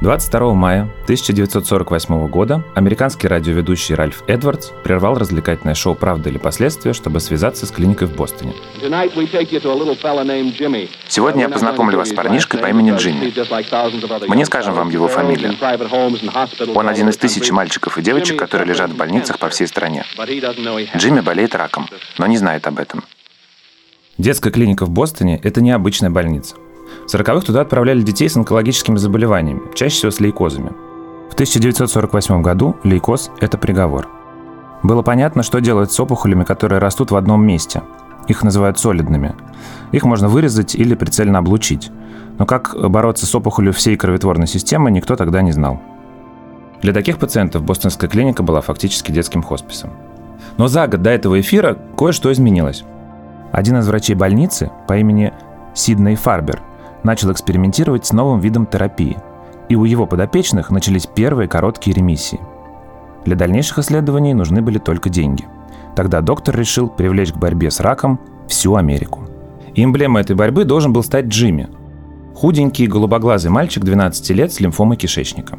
22 мая 1948 года американский радиоведущий Ральф Эдвардс прервал развлекательное шоу «Правда или последствия», чтобы связаться с клиникой в Бостоне. Сегодня я познакомлю вас с парнишкой по имени Джимми. Мы не скажем вам его фамилию. Он один из тысячи мальчиков и девочек, которые лежат в больницах по всей стране. Джимми болеет раком, но не знает об этом. Детская клиника в Бостоне – это необычная больница – в 40-х туда отправляли детей с онкологическими заболеваниями, чаще всего с лейкозами. В 1948 году лейкоз – это приговор. Было понятно, что делать с опухолями, которые растут в одном месте. Их называют солидными. Их можно вырезать или прицельно облучить. Но как бороться с опухолью всей кроветворной системы, никто тогда не знал. Для таких пациентов бостонская клиника была фактически детским хосписом. Но за год до этого эфира кое-что изменилось. Один из врачей больницы по имени Сидней Фарбер начал экспериментировать с новым видом терапии, и у его подопечных начались первые короткие ремиссии. Для дальнейших исследований нужны были только деньги. Тогда доктор решил привлечь к борьбе с раком всю Америку. И эмблемой этой борьбы должен был стать Джимми. Худенький, голубоглазый мальчик 12 лет с лимфомой кишечника.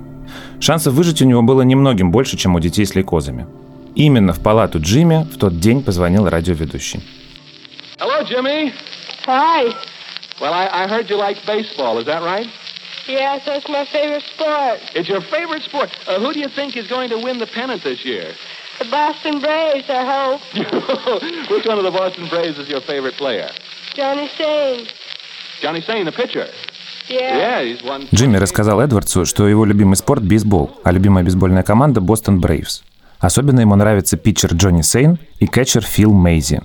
Шансов выжить у него было немногим больше, чем у детей с лейкозами. Именно в палату Джимми в тот день позвонил радиоведущий. Hello, Jimmy. Hi. Well, I, I heard you like baseball. Is that right? Yes, that's my favorite sport. It's your favorite sport. Uh, who do you think is going to win the pennant this year? The Boston Braves, I hope. Which one of the Boston Braves is your favorite player? Johnny Sane. Johnny Sane, the pitcher. Yeah. Yeah, he's won. Джимми рассказал Эдвардсу, что его любимый спорт – бейсбол, а любимая бейсбольная команда – Бостон Брейвс. Особенно ему нравится питчер Джонни Сейн и кетчер Фил Мейзи.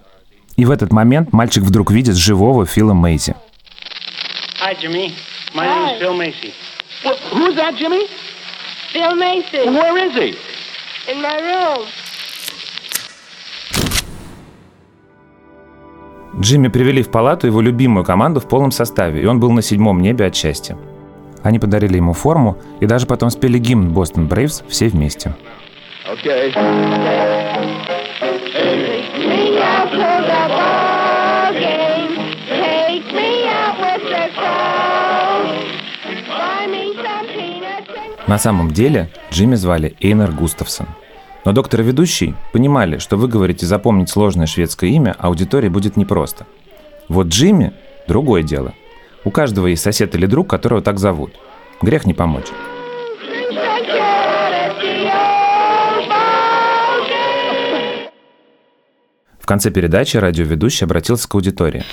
И в этот момент мальчик вдруг видит живого Фила Мейзи – Hi, Jimmy. My Hi. name is Phil Macy. Well, who's that, Jimmy? Bill Mason. Where is he? In my room. Джимми привели в палату его любимую команду в полном составе, и он был на седьмом небе от счастья. Они подарили ему форму и даже потом спели гимн Бостон Брейвс все вместе. Okay. На самом деле Джимми звали Эйнер Густавсон. Но доктор и ведущий понимали, что выговорить и запомнить сложное шведское имя аудитории будет непросто. Вот Джимми – другое дело. У каждого есть сосед или друг, которого так зовут. Грех не помочь. В конце передачи радиоведущий обратился к аудитории.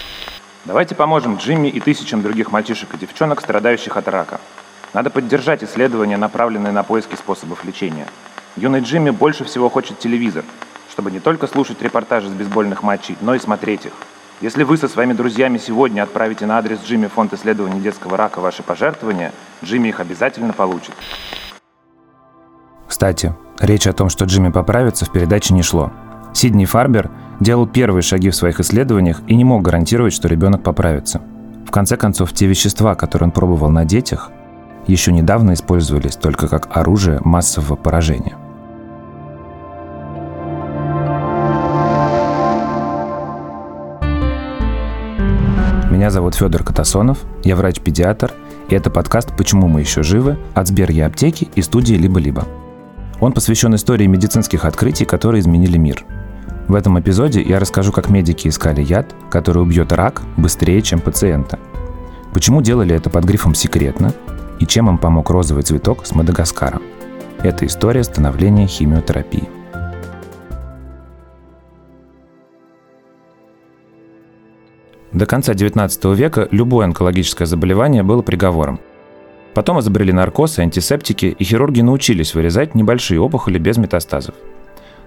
Давайте поможем Джимми и тысячам других мальчишек и девчонок, страдающих от рака. Надо поддержать исследования, направленные на поиски способов лечения. Юный Джимми больше всего хочет телевизор, чтобы не только слушать репортажи с бейсбольных матчей, но и смотреть их. Если вы со своими друзьями сегодня отправите на адрес Джимми фонд исследований детского рака ваши пожертвования, Джимми их обязательно получит. Кстати, речь о том, что Джимми поправится, в передаче не шло. Сидни Фарбер делал первые шаги в своих исследованиях и не мог гарантировать, что ребенок поправится. В конце концов, те вещества, которые он пробовал на детях, еще недавно использовались только как оружие массового поражения. Меня зовут Федор Катасонов, я врач-педиатр, и это подкаст «Почему мы еще живы» от Сбер аптеки и студии «Либо-либо». Он посвящен истории медицинских открытий, которые изменили мир. В этом эпизоде я расскажу, как медики искали яд, который убьет рак быстрее, чем пациента. Почему делали это под грифом «секретно» и чем им помог розовый цветок с Мадагаскара. Это история становления химиотерапии. До конца XIX века любое онкологическое заболевание было приговором. Потом изобрели наркоз и антисептики, и хирурги научились вырезать небольшие опухоли без метастазов.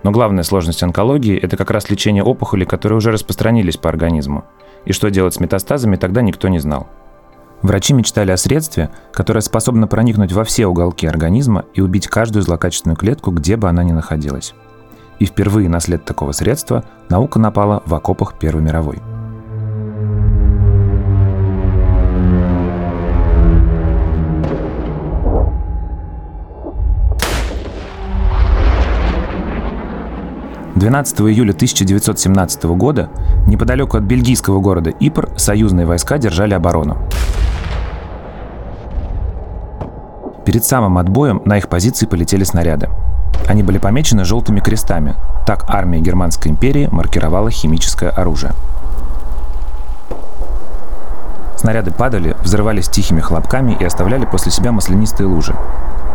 Но главная сложность онкологии – это как раз лечение опухолей, которые уже распространились по организму. И что делать с метастазами, тогда никто не знал. Врачи мечтали о средстве, которое способно проникнуть во все уголки организма и убить каждую злокачественную клетку, где бы она ни находилась. И впервые на след такого средства наука напала в окопах Первой мировой. – 12 июля 1917 года неподалеку от бельгийского города Ипр союзные войска держали оборону. Перед самым отбоем на их позиции полетели снаряды. Они были помечены желтыми крестами. Так армия Германской империи маркировала химическое оружие. Снаряды падали, взрывались тихими хлопками и оставляли после себя маслянистые лужи.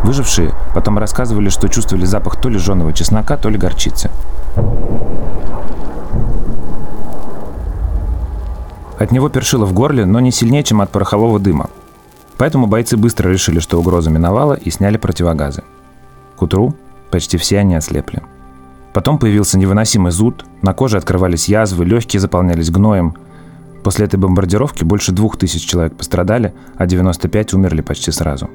Выжившие потом рассказывали, что чувствовали запах то ли жженого чеснока, то ли горчицы. От него першило в горле, но не сильнее, чем от порохового дыма. Поэтому бойцы быстро решили, что угроза миновала, и сняли противогазы. К утру почти все они ослепли. Потом появился невыносимый зуд, на коже открывались язвы, легкие заполнялись гноем. После этой бомбардировки больше двух тысяч человек пострадали, а 95 умерли почти сразу.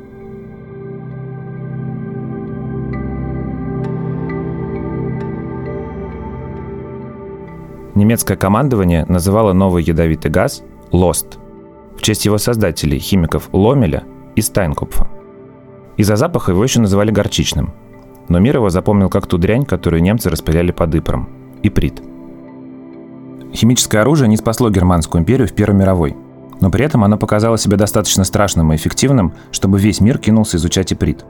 Немецкое командование называло новый ядовитый газ «Лост» в честь его создателей, химиков Ломеля и Стайнкопфа. Из-за запаха его еще называли горчичным, но мир его запомнил как ту дрянь, которую немцы распыляли под Ипром – иприт. Химическое оружие не спасло Германскую империю в Первой мировой, но при этом оно показало себя достаточно страшным и эффективным, чтобы весь мир кинулся изучать иприт.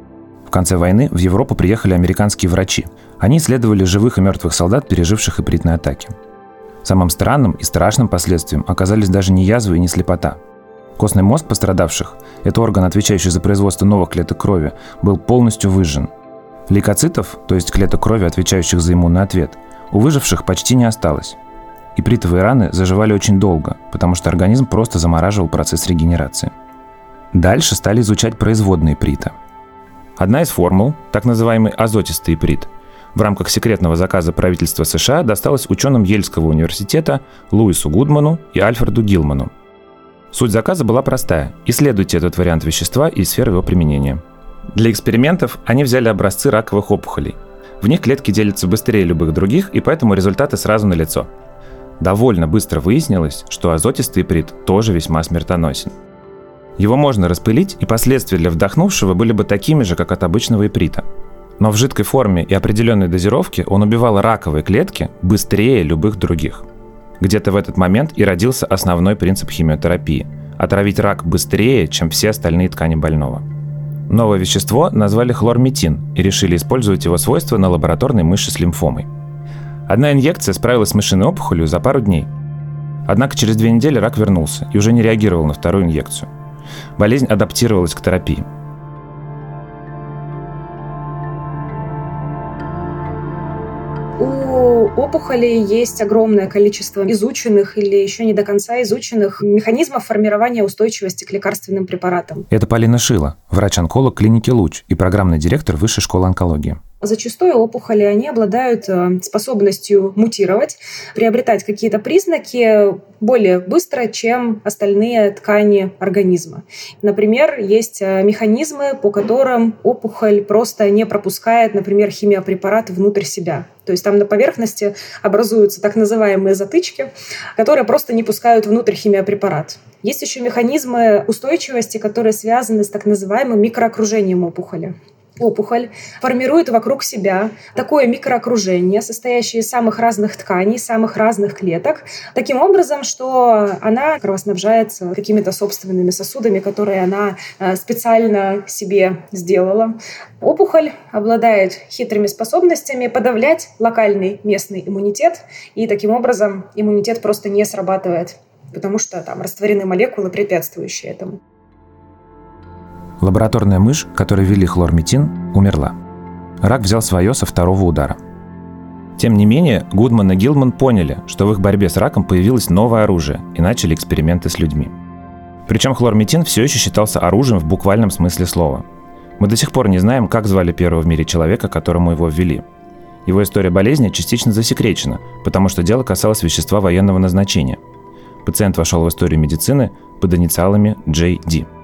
В конце войны в Европу приехали американские врачи. Они исследовали живых и мертвых солдат, переживших ипритные атаки – Самым странным и страшным последствием оказались даже не язвы и не слепота. Костный мозг пострадавших, это орган, отвечающий за производство новых клеток крови, был полностью выжжен. Лейкоцитов, то есть клеток крови, отвечающих за иммунный ответ, у выживших почти не осталось. И притовые раны заживали очень долго, потому что организм просто замораживал процесс регенерации. Дальше стали изучать производные прита. Одна из формул, так называемый азотистый иприт, в рамках секретного заказа правительства США досталось ученым Ельского университета Луису Гудману и Альфреду Гилману. Суть заказа была простая – исследуйте этот вариант вещества и сферы его применения. Для экспериментов они взяли образцы раковых опухолей. В них клетки делятся быстрее любых других, и поэтому результаты сразу налицо. Довольно быстро выяснилось, что азотистый иприт тоже весьма смертоносен. Его можно распылить, и последствия для вдохнувшего были бы такими же, как от обычного иприта – но в жидкой форме и определенной дозировке он убивал раковые клетки быстрее любых других. Где-то в этот момент и родился основной принцип химиотерапии – отравить рак быстрее, чем все остальные ткани больного. Новое вещество назвали хлорметин и решили использовать его свойства на лабораторной мыши с лимфомой. Одна инъекция справилась с мышиной опухолью за пару дней. Однако через две недели рак вернулся и уже не реагировал на вторую инъекцию. Болезнь адаптировалась к терапии – опухолей есть огромное количество изученных или еще не до конца изученных механизмов формирования устойчивости к лекарственным препаратам. Это Полина Шила, врач-онколог клиники «Луч» и программный директор Высшей школы онкологии. Зачастую опухоли, они обладают э, способностью мутировать, приобретать какие-то признаки более быстро, чем остальные ткани организма. Например, есть э, механизмы, по которым опухоль просто не пропускает, например, химиопрепарат внутрь себя. То есть там на поверхности образуются так называемые затычки, которые просто не пускают внутрь химиопрепарат. Есть еще механизмы устойчивости, которые связаны с так называемым микроокружением опухоли опухоль формирует вокруг себя такое микроокружение, состоящее из самых разных тканей, самых разных клеток, таким образом, что она кровоснабжается какими-то собственными сосудами, которые она э, специально себе сделала. Опухоль обладает хитрыми способностями подавлять локальный местный иммунитет, и таким образом иммунитет просто не срабатывает, потому что там растворены молекулы, препятствующие этому. Лабораторная мышь, которой ввели хлорметин, умерла. Рак взял свое со второго удара. Тем не менее, Гудман и Гилман поняли, что в их борьбе с раком появилось новое оружие и начали эксперименты с людьми. Причем хлорметин все еще считался оружием в буквальном смысле слова. Мы до сих пор не знаем, как звали первого в мире человека, которому его ввели. Его история болезни частично засекречена, потому что дело касалось вещества военного назначения. Пациент вошел в историю медицины под инициалами JD –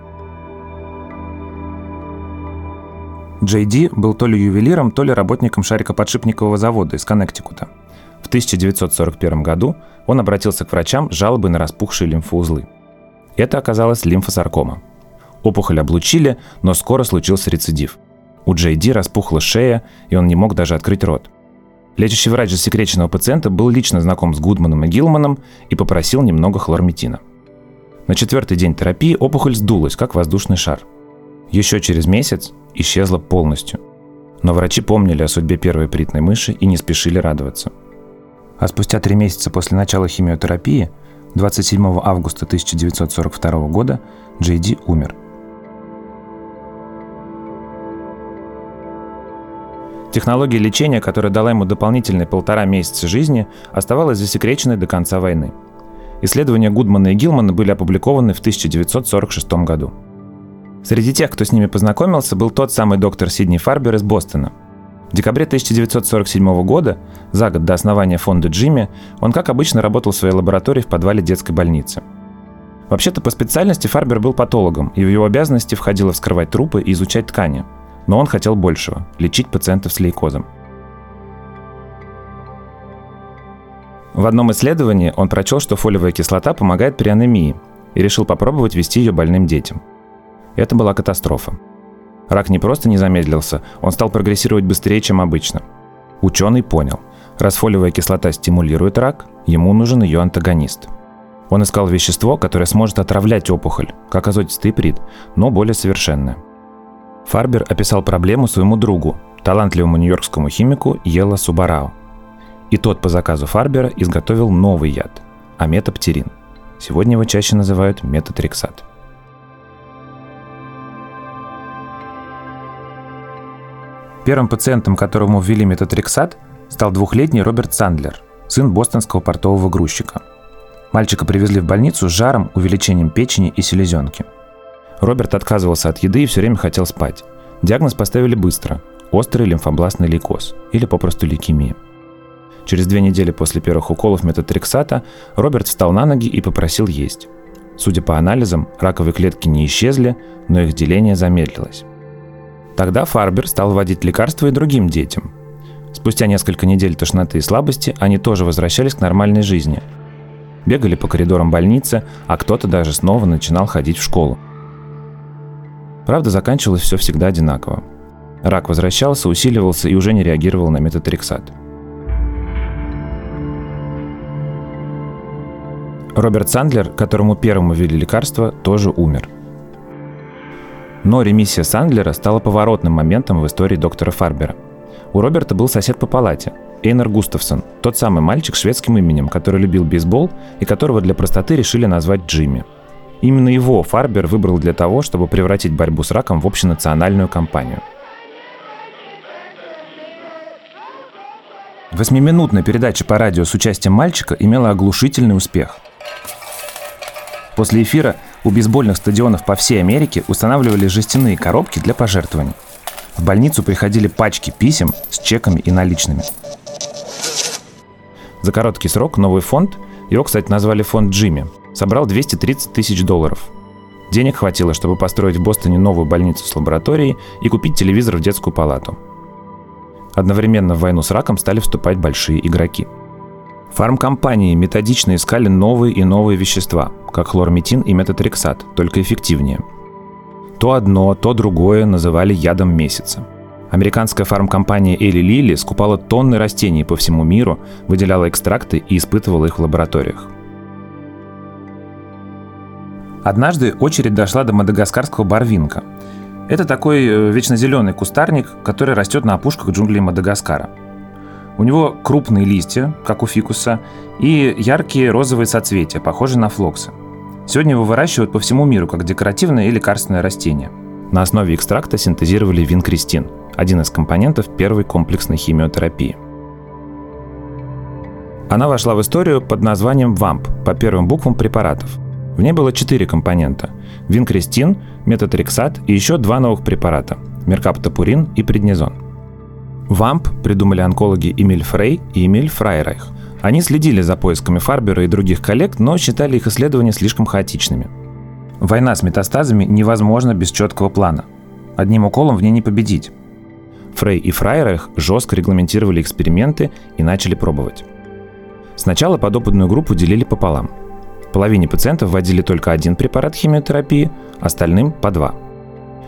Джей Ди был то ли ювелиром, то ли работником шарикоподшипникового завода из Коннектикута. В 1941 году он обратился к врачам с жалобой на распухшие лимфоузлы. Это оказалось лимфосаркома. Опухоль облучили, но скоро случился рецидив. У Джей Ди распухла шея, и он не мог даже открыть рот. Лечащий врач засекреченного пациента был лично знаком с Гудманом и Гилманом и попросил немного хлорметина. На четвертый день терапии опухоль сдулась, как воздушный шар. Еще через месяц исчезла полностью. Но врачи помнили о судьбе первой притной мыши и не спешили радоваться. А спустя три месяца после начала химиотерапии, 27 августа 1942 года, Джей Ди умер. Технология лечения, которая дала ему дополнительные полтора месяца жизни, оставалась засекреченной до конца войны. Исследования Гудмана и Гилмана были опубликованы в 1946 году. Среди тех, кто с ними познакомился, был тот самый доктор Сидни Фарбер из Бостона. В декабре 1947 года, за год до основания фонда Джимми, он, как обычно, работал в своей лаборатории в подвале детской больницы. Вообще-то по специальности Фарбер был патологом, и в его обязанности входило вскрывать трупы и изучать ткани – но он хотел большего – лечить пациентов с лейкозом. В одном исследовании он прочел, что фолиевая кислота помогает при анемии, и решил попробовать ввести ее больным детям. Это была катастрофа. Рак не просто не замедлился, он стал прогрессировать быстрее, чем обычно. Ученый понял, раз фолиевая кислота стимулирует рак, ему нужен ее антагонист. Он искал вещество, которое сможет отравлять опухоль, как азотистый иприт, но более совершенное – Фарбер описал проблему своему другу, талантливому нью-йоркскому химику Ела Субарао. И тот по заказу Фарбера изготовил новый яд – аметоптерин. Сегодня его чаще называют метатрексат. Первым пациентом, которому ввели метатрексат, стал двухлетний Роберт Сандлер, сын бостонского портового грузчика. Мальчика привезли в больницу с жаром, увеличением печени и селезенки – Роберт отказывался от еды и все время хотел спать. Диагноз поставили быстро – острый лимфобластный лейкоз или попросту лейкемия. Через две недели после первых уколов метатрексата Роберт встал на ноги и попросил есть. Судя по анализам, раковые клетки не исчезли, но их деление замедлилось. Тогда Фарбер стал вводить лекарства и другим детям. Спустя несколько недель тошноты и слабости они тоже возвращались к нормальной жизни. Бегали по коридорам больницы, а кто-то даже снова начинал ходить в школу. Правда, заканчивалось все всегда одинаково. Рак возвращался, усиливался и уже не реагировал на метатрексат. Роберт Сандлер, которому первому ввели лекарство, тоже умер. Но ремиссия Сандлера стала поворотным моментом в истории доктора Фарбера. У Роберта был сосед по палате, Эйнер Густавсон, тот самый мальчик с шведским именем, который любил бейсбол и которого для простоты решили назвать Джимми – Именно его Фарбер выбрал для того, чтобы превратить борьбу с раком в общенациональную кампанию. Восьмиминутная передача по радио с участием мальчика имела оглушительный успех. После эфира у бейсбольных стадионов по всей Америке устанавливали жестяные коробки для пожертвований. В больницу приходили пачки писем с чеками и наличными. За короткий срок новый фонд, его, кстати, назвали фонд Джимми, собрал 230 тысяч долларов. Денег хватило, чтобы построить в Бостоне новую больницу с лабораторией и купить телевизор в детскую палату. Одновременно в войну с раком стали вступать большие игроки. Фармкомпании методично искали новые и новые вещества, как хлорметин и метатрексат, только эффективнее. То одно, то другое называли ядом месяца. Американская фармкомпания Эли Лили скупала тонны растений по всему миру, выделяла экстракты и испытывала их в лабораториях. Однажды очередь дошла до мадагаскарского барвинка. Это такой э, вечно зеленый кустарник, который растет на опушках джунглей Мадагаскара. У него крупные листья, как у фикуса, и яркие розовые соцветия, похожие на флоксы. Сегодня его выращивают по всему миру как декоративное и лекарственное растение. На основе экстракта синтезировали винкристин, один из компонентов первой комплексной химиотерапии. Она вошла в историю под названием ВАМП по первым буквам препаратов. В ней было четыре компонента – винкрестин, метатрексат и еще два новых препарата – меркаптопурин и преднизон. ВАМП придумали онкологи Эмиль Фрей и Эмиль Фрайрайх. Они следили за поисками Фарбера и других коллег, но считали их исследования слишком хаотичными. Война с метастазами невозможна без четкого плана. Одним уколом в ней не победить. Фрей и Фрайрайх жестко регламентировали эксперименты и начали пробовать. Сначала подопытную группу делили пополам – Половине пациентов вводили только один препарат химиотерапии, остальным по два.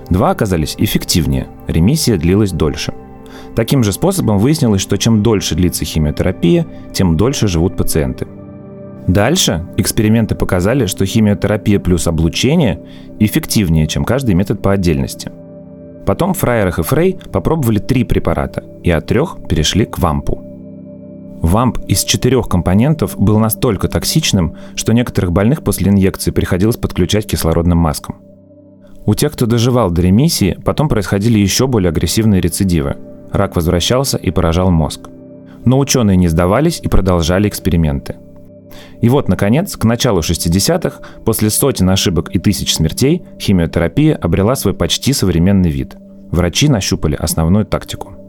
Два оказались эффективнее, ремиссия длилась дольше. Таким же способом выяснилось, что чем дольше длится химиотерапия, тем дольше живут пациенты. Дальше эксперименты показали, что химиотерапия плюс облучение эффективнее, чем каждый метод по отдельности. Потом Фрайерах и Фрей попробовали три препарата и от трех перешли к вампу. Вамп из четырех компонентов был настолько токсичным, что некоторых больных после инъекции приходилось подключать кислородным маскам. У тех, кто доживал до ремиссии, потом происходили еще более агрессивные рецидивы. Рак возвращался и поражал мозг. Но ученые не сдавались и продолжали эксперименты. И вот, наконец, к началу 60-х, после сотен ошибок и тысяч смертей, химиотерапия обрела свой почти современный вид. Врачи нащупали основную тактику –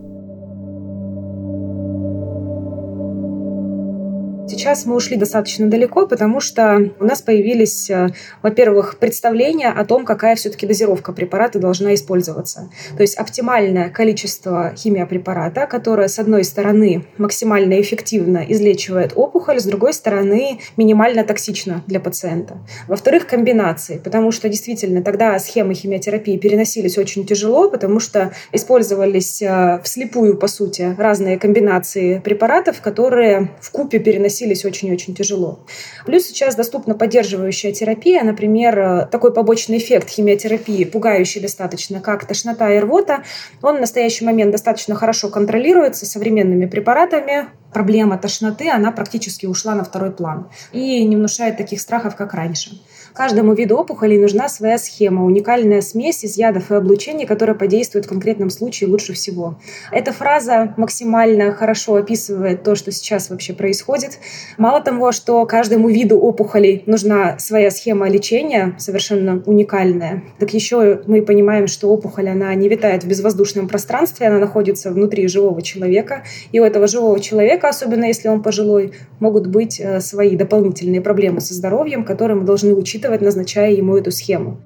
Сейчас мы ушли достаточно далеко, потому что у нас появились, э, во-первых, представления о том, какая все-таки дозировка препарата должна использоваться. То есть оптимальное количество химиопрепарата, которое, с одной стороны, максимально эффективно излечивает опухоль, с другой стороны, минимально токсично для пациента. Во-вторых, комбинации, потому что действительно тогда схемы химиотерапии переносились очень тяжело, потому что использовались э, вслепую, по сути, разные комбинации препаратов, которые в купе переносились переносились очень-очень тяжело. Плюс сейчас доступна поддерживающая терапия, например, э, такой побочный эффект химиотерапии, пугающий достаточно, как тошнота и рвота, он в настоящий момент достаточно хорошо контролируется современными препаратами, проблема тошноты, она практически ушла на второй план и не внушает таких страхов, как раньше. Каждому виду опухолей нужна своя схема, уникальная смесь из ядов и облучений, которая подействует в конкретном случае лучше всего. Эта фраза максимально хорошо описывает то, что сейчас вообще происходит. Мало того, что каждому виду опухолей нужна своя схема лечения, совершенно уникальная, так еще мы понимаем, что опухоль, она не витает в безвоздушном пространстве, она находится внутри живого человека, и у этого живого человека, особенно если он пожилой, могут быть э, свои дополнительные проблемы со здоровьем, которые мы должны учитывать учитывать, назначая ему эту схему.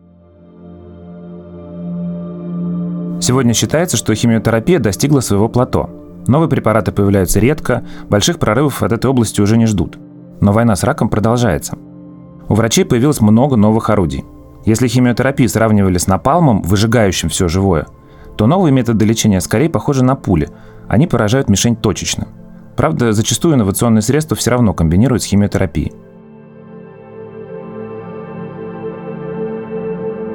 Сегодня считается, что химиотерапия достигла своего плато. Новые препараты появляются редко, больших прорывов от этой области уже не ждут. Но война с раком продолжается. У врачей появилось много новых орудий. Если химиотерапию сравнивали с напалмом, выжигающим все живое, то новые методы лечения скорее похожи на пули. Они поражают мишень точечно. Правда, зачастую инновационные средства все равно комбинируют с химиотерапией.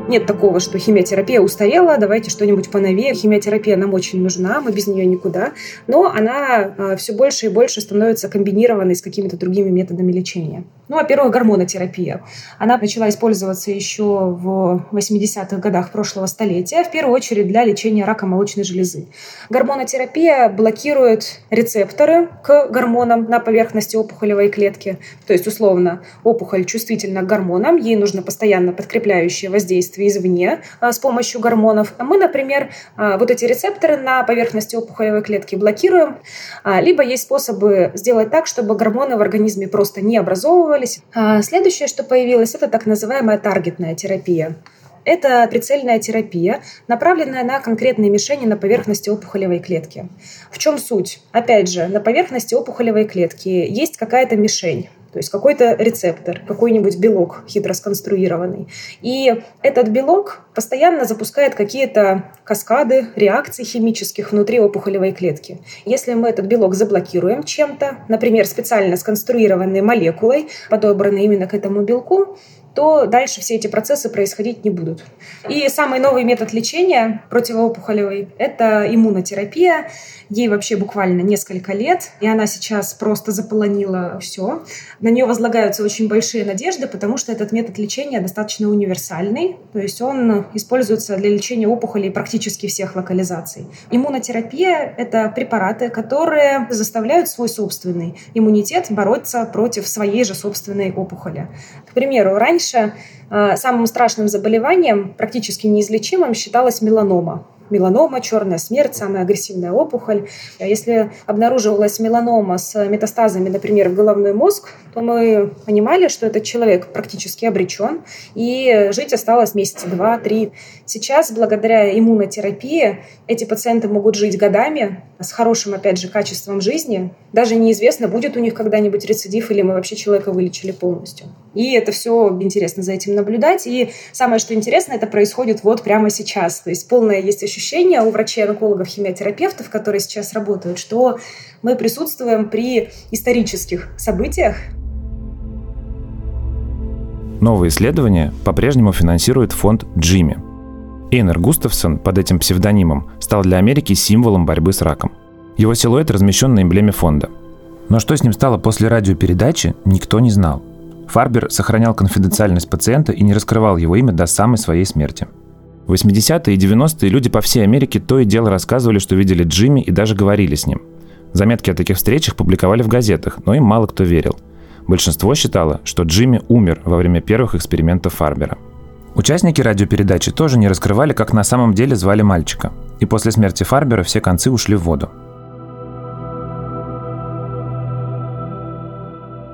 Нет такого, что химиотерапия устарела, давайте что-нибудь поновее. Химиотерапия нам очень нужна, мы без нее никуда. Но она а, все больше и больше становится комбинированной с какими-то другими методами лечения. Ну, во-первых, гормонотерапия. Она начала использоваться еще в 80-х годах прошлого столетия, в первую очередь для лечения рака молочной железы. Гормонотерапия блокирует рецепторы к гормонам на поверхности опухолевой клетки. То есть, условно, опухоль чувствительна к гормонам, ей нужно постоянно подкрепляющее воздействие воздействие извне а, с помощью гормонов. А мы, например, а, вот эти рецепторы на поверхности опухолевой клетки блокируем. Либо есть способы сделать так, чтобы гормоны в организме просто не образовывались. Следующее, что появилось, это так называемая таргетная терапия. Это прицельная терапия, направленная на конкретные мишени на поверхности опухолевой клетки. В чем суть? Опять же, на поверхности опухолевой клетки есть какая-то мишень. То есть какой-то рецептор, какой-нибудь белок хитро сконструированный. И этот белок постоянно запускает какие-то каскады реакций химических внутри опухолевой клетки. Если мы этот белок заблокируем чем-то, например, специально сконструированной молекулой, подобранной именно к этому белку, то дальше все эти процессы происходить не будут. И самый новый метод лечения противоопухолевый – это иммунотерапия. Ей вообще буквально несколько лет, и она сейчас просто заполонила все. На нее возлагаются очень большие надежды, потому что этот метод лечения достаточно универсальный, то есть он используется для лечения опухолей практически всех локализаций. Иммунотерапия – это препараты, которые заставляют свой собственный иммунитет бороться против своей же собственной опухоли. К примеру, раньше раньше э, самым страшным заболеванием, практически неизлечимым, считалась меланома меланома, черная смерть, самая агрессивная опухоль. А если обнаруживалась меланома с метастазами, например, в головной мозг, то мы понимали, что этот человек практически обречен, и жить осталось месяца два-три. Сейчас, благодаря иммунотерапии, эти пациенты могут жить годами с хорошим, опять же, качеством жизни. Даже неизвестно, будет у них когда-нибудь рецидив, или мы вообще человека вылечили полностью. И это все интересно за этим наблюдать. И самое, что интересно, это происходит вот прямо сейчас. То есть полное есть ощущение у врачей-онкологов, химиотерапевтов, которые сейчас работают, что мы присутствуем при исторических событиях. Новые исследования по-прежнему финансирует фонд Джимми. Эйнер Густавсон под этим псевдонимом стал для Америки символом борьбы с раком. Его силуэт размещен на эмблеме фонда. Но что с ним стало после радиопередачи, никто не знал. Фарбер сохранял конфиденциальность пациента и не раскрывал его имя до самой своей смерти. В 80-е и 90-е люди по всей Америке то и дело рассказывали, что видели Джимми и даже говорили с ним. Заметки о таких встречах публиковали в газетах, но им мало кто верил. Большинство считало, что Джимми умер во время первых экспериментов Фарбера. Участники радиопередачи тоже не раскрывали, как на самом деле звали мальчика. И после смерти Фарбера все концы ушли в воду.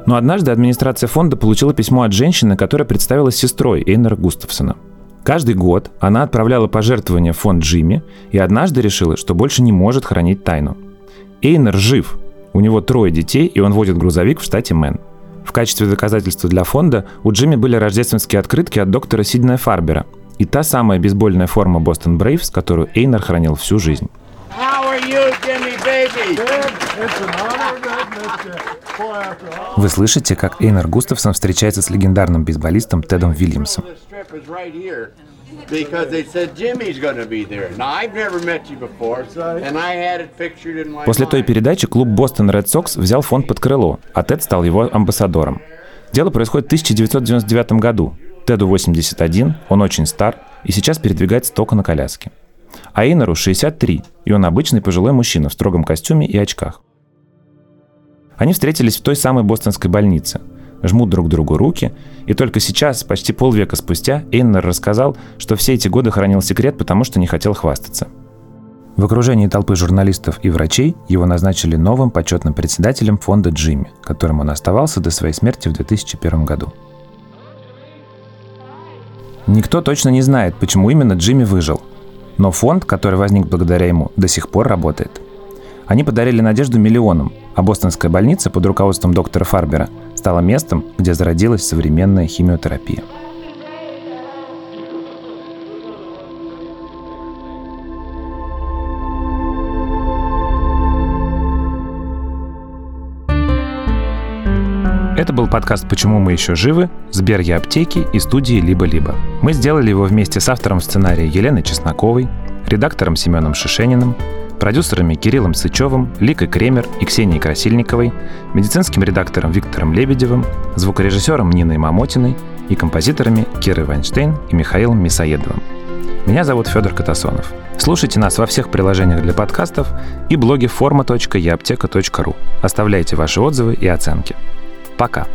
Но однажды администрация фонда получила письмо от женщины, которая представилась сестрой Эйнера Густавсона. Каждый год она отправляла пожертвования в фонд Джимми и однажды решила, что больше не может хранить тайну. Эйнер жив. У него трое детей, и он водит грузовик в штате Мэн. В качестве доказательства для фонда у Джимми были рождественские открытки от доктора Сиднея Фарбера и та самая бейсбольная форма Бостон Брейвс, которую Эйнер хранил всю жизнь. Вы слышите, как Эйнер Густавсон встречается с легендарным бейсболистом Тедом Вильямсом. После той передачи клуб Бостон Ред Сокс взял фонд под крыло, а Тед стал его амбассадором. Дело происходит в 1999 году. Теду 81, он очень стар и сейчас передвигается только на коляске. А Эйнеру 63, и он обычный пожилой мужчина в строгом костюме и очках. Они встретились в той самой бостонской больнице, жмут друг другу руки, и только сейчас, почти полвека спустя, Эйнер рассказал, что все эти годы хранил секрет, потому что не хотел хвастаться. В окружении толпы журналистов и врачей его назначили новым почетным председателем фонда Джимми, которым он оставался до своей смерти в 2001 году. Никто точно не знает, почему именно Джимми выжил, но фонд, который возник благодаря ему, до сих пор работает. Они подарили надежду миллионам, а бостонская больница под руководством доктора Фарбера стала местом, где зародилась современная химиотерапия. Это был подкаст «Почему мы еще живы» Сберья аптеки и студии «Либо-либо». Мы сделали его вместе с автором сценария Еленой Чесноковой, редактором Семеном Шишениным, продюсерами Кириллом Сычевым, Ликой Кремер и Ксенией Красильниковой, медицинским редактором Виктором Лебедевым, звукорежиссером Ниной Мамотиной и композиторами Кирой Вайнштейн и Михаилом Мисоедовым. Меня зовут Федор Катасонов. Слушайте нас во всех приложениях для подкастов и блоге forma.eapteka.ru. Оставляйте ваши отзывы и оценки. Пока!